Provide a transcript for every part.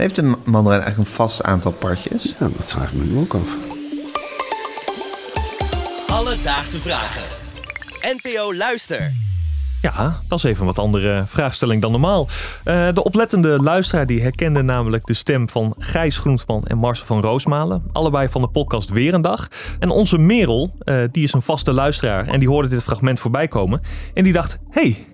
Heeft een mandarijn eigenlijk een vast aantal partjes? Ja, dat vraag ik me nu ook af. Alledaagse vragen. NPO Luister. Ja, dat is even een wat andere vraagstelling dan normaal. Eh, de oplettende luisteraar die herkende namelijk de stem van Gijs Groensman en Marcel van Roosmalen. Allebei van de podcast Weer een Dag. En onze Merel, eh, die is een vaste luisteraar en die hoorde dit fragment voorbij komen. En die dacht, hey,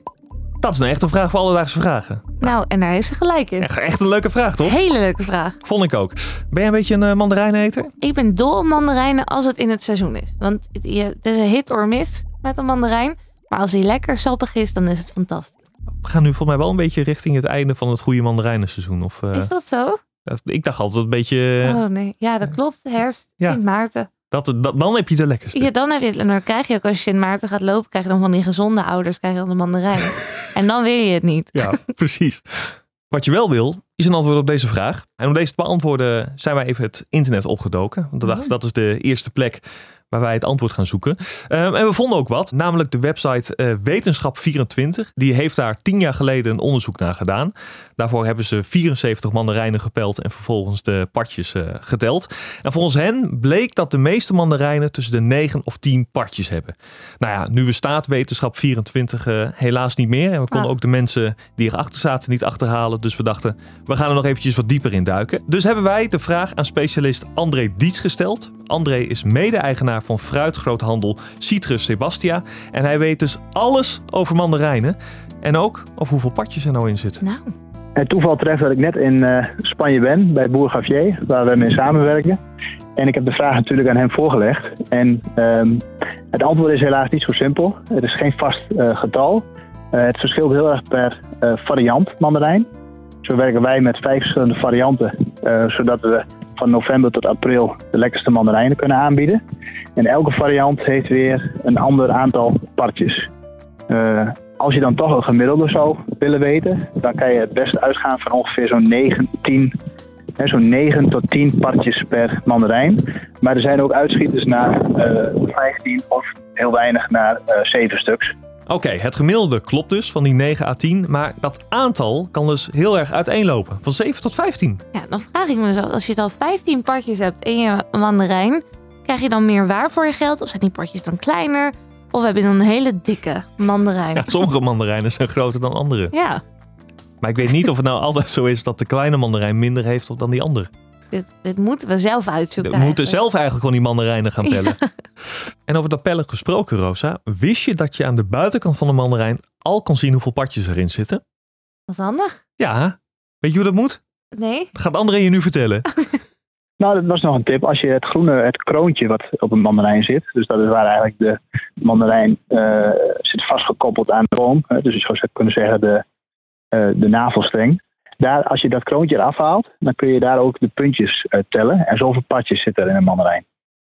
dat is nou echt een vraag voor alledaagse vragen. Nou, en daar heeft ze gelijk in. Echt, echt een leuke vraag, toch? Hele leuke vraag. Vond ik ook. Ben jij een beetje een uh, mandarijneneter? Ik ben dol op mandarijnen als het in het seizoen is. Want het, is een hit or miss met een mandarijn. Maar als hij lekker sappig is, dan is het fantastisch. We gaan nu volgens mij wel een beetje richting het einde van het goede mandarijnenseizoen. Of, eh, Is dat zo? Ik dacht altijd een beetje... Oh nee. Ja, dat klopt. Herfst, Ja. Sint Maarten. dat, dat, dan heb je de lekkerste. Ja, dan, heb je het, en dan krijg je ook als je Sint Maarten gaat lopen, krijg je dan van die gezonde ouders, krijg je dan de mandarijn. en dan wil je het niet. Ja, precies. Wat je wel wil, is een antwoord op deze vraag. En om deze te beantwoorden zijn wij even het internet opgedoken. Want we dachten, dat is de eerste plek waar wij het antwoord gaan zoeken. Ehm, en we vonden ook wat, namelijk de website eh, Wetenschap24. Die heeft daar tien jaar geleden een onderzoek naar gedaan. Daarvoor hebben ze 74 mandarijnen gepeld en vervolgens de partjes eh, geteld. En volgens hen bleek dat de meeste mandarijnen tussen de 9 of 10 partjes hebben. Nou ja, nu bestaat Wetenschap 24 eh, helaas niet meer. En we konden Ah. ook de mensen die erachter zaten niet achterhalen. Dus we dachten, we gaan er nog eventjes wat dieper in duiken. Dus hebben wij de vraag aan specialist André Diets gesteld. André is mede-eigenaar van fruitgroothandel Citrus Sebastia. En hij weet dus alles over mandarijnen. En ook over hoeveel partjes er nou in zitten. Nou, Het toeval treft dat ik net in eh, Spanje ben, bij Boer Gavier, waar we mee samenwerken. En ik heb de vraag natuurlijk aan hem voorgelegd. En ehm, het antwoord is helaas niet zo simpel. Het is geen vast eh, getal. Eh, het verschilt heel erg per eh, variant mandarijn. Zo werken wij met vijf verschillende varianten, eh, zodat we van november tot april de lekkerste mandarijnen kunnen aanbieden. En elke variant heeft weer een ander aantal partjes. Eh, als je dan toch een gemiddelde zou willen weten, dan kan je het beste uitgaan van ongeveer zo'n 9, 10, hè, zo'n 9 tot 10 partjes per mandarijn. Maar er zijn ook uitschieters naar eh 15 of heel weinig naar eh 7 stuks. Oké, het gemiddelde klopt dus van die 9 à 10. Maar dat aantal kan dus heel erg uiteenlopen. Van 7 tot 15. ja, dan vraag ik me dus af, als je dan 15 partjes hebt in je mandarijn, krijg je dan meer waar voor je geld? Of zijn die partjes dan kleiner? Of heb je dan een hele dikke mandarijn? Ja, sommige mandarijnen zijn groter dan andere. Ja, Maar ik weet niet of het nou altijd zo is dat de kleine mandarijn minder heeft dan die andere. dit, dit moeten we zelf uitzoeken. We moeten zelf eigenlijk gewoon die mandarijnen gaan pellen. En over dat pellen gesproken, Rosa. Wist je dat je aan de buitenkant van de mandarijn al kan zien hoeveel partjes erin zitten? Wat handig? Ja, weet je hoe dat moet? Nee? Dat gaat André je nu vertellen. Nou, dat was nog een tip. Als je het groene, het kroontje wat op een mandarijn zit, dus dat is waar eigenlijk de mandarijn eh, zit vastgekoppeld aan de boom. Hè, dus je zou kunnen zeggen de, eh, de navelstreng. Daar, als je dat kroontje eraf haalt, dan kun je daar ook de puntjes uit tellen. En zoveel partjes zitten er in een mandarijn.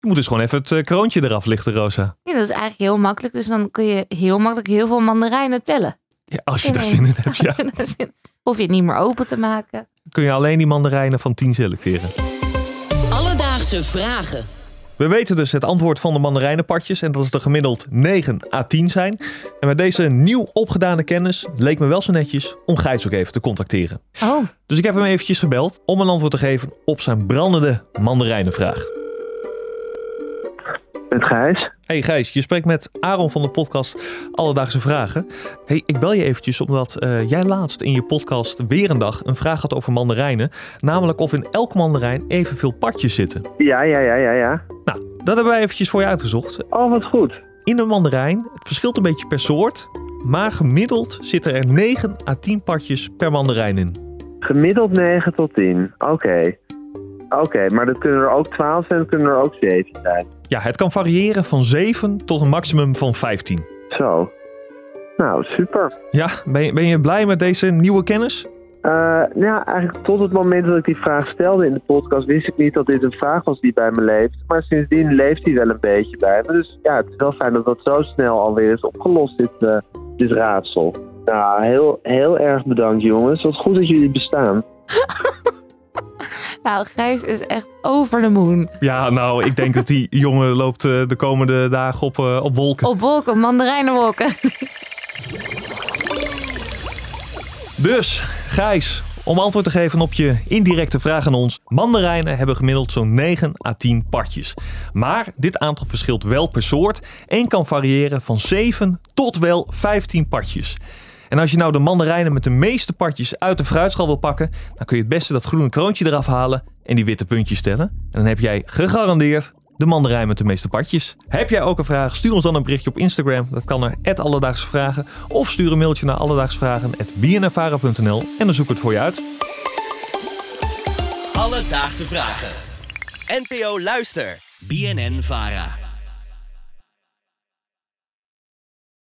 Je moet dus gewoon even het eh, kroontje eraf lichten, Rosa. Ja, dat is eigenlijk heel makkelijk. Dus dan kun je heel makkelijk heel veel mandarijnen tellen. Ja, als je daar zin in hebt, ja. Hoef je het niet meer open te maken. Kun je alleen die mandarijnen van 10 selecteren. Alledaagse vragen. We weten dus het antwoord van de mandarijnenpartjes en dat is er gemiddeld 9 à 10 zijn. En met deze nieuw opgedane kennis leek me wel zo netjes om Gijs ook even te contacteren. Oh, Dus ik heb hem eventjes gebeld om een antwoord te geven op zijn brandende mandarijnenvraag. Gijs. Hey Gijs, je spreekt met Aaron van de podcast Alledaagse Vragen. Hey, ik bel je eventjes omdat eh, jij laatst in je podcast weer een dag een vraag had over mandarijnen. Namelijk of in elke mandarijn evenveel partjes zitten. Ja, ja, ja, ja, ja. Nou, dat hebben wij eventjes voor je uitgezocht. Oh, wat goed. In een mandarijn, het verschilt een beetje per soort, maar gemiddeld zitten er 9 à 10 partjes per mandarijn in. Gemiddeld 9 tot 10. Oké. Oké, maar dat kunnen er ook 12 zijn, dat kunnen er ook 7 zijn. Ja, het kan variëren van 7 tot een maximum van 15. Zo. Nou, super. Ja, ben je, ben je blij met deze nieuwe kennis? Eh, nou ja, eigenlijk tot het moment dat ik die vraag stelde in de podcast wist ik niet dat dit een vraag was die bij me leeft. Maar sindsdien leeft die wel een beetje bij me. Dus ja, het is wel fijn dat dat zo snel alweer is opgelost, dit, eh, dit raadsel. Nou, heel, heel erg bedankt jongens. Wat goed dat jullie bestaan. nou, Gijs is echt over de moon. Ja, nou, ik denk dat die jongen loopt eh, de komende dagen op, eh, op wolken. Op wolken, mandarijnenwolken. Dus, Gijs, Om antwoord te geven op je indirecte vraag aan ons. Mandarijnen hebben gemiddeld zo'n 9 à 10 partjes. Maar dit aantal verschilt wel per soort en kan variëren van 7 tot wel 15 partjes. En als je nou de mandarijnen met de meeste partjes uit de fruitschaal wil pakken, dan kun je het beste dat groene kroontje eraf halen en die witte puntjes stellen. En dan heb jij gegarandeerd de mandarijn met de meeste partjes. Heb jij ook een vraag? Stuur ons dan een berichtje op Instagram. Dat kan naar Alledaagse Vragen. Of stuur een mailtje naar alledaagsvragen.bnnvara.nl en dan zoek ik het voor je uit. Alledaagse vragen. NPO Luister. BNN Vara.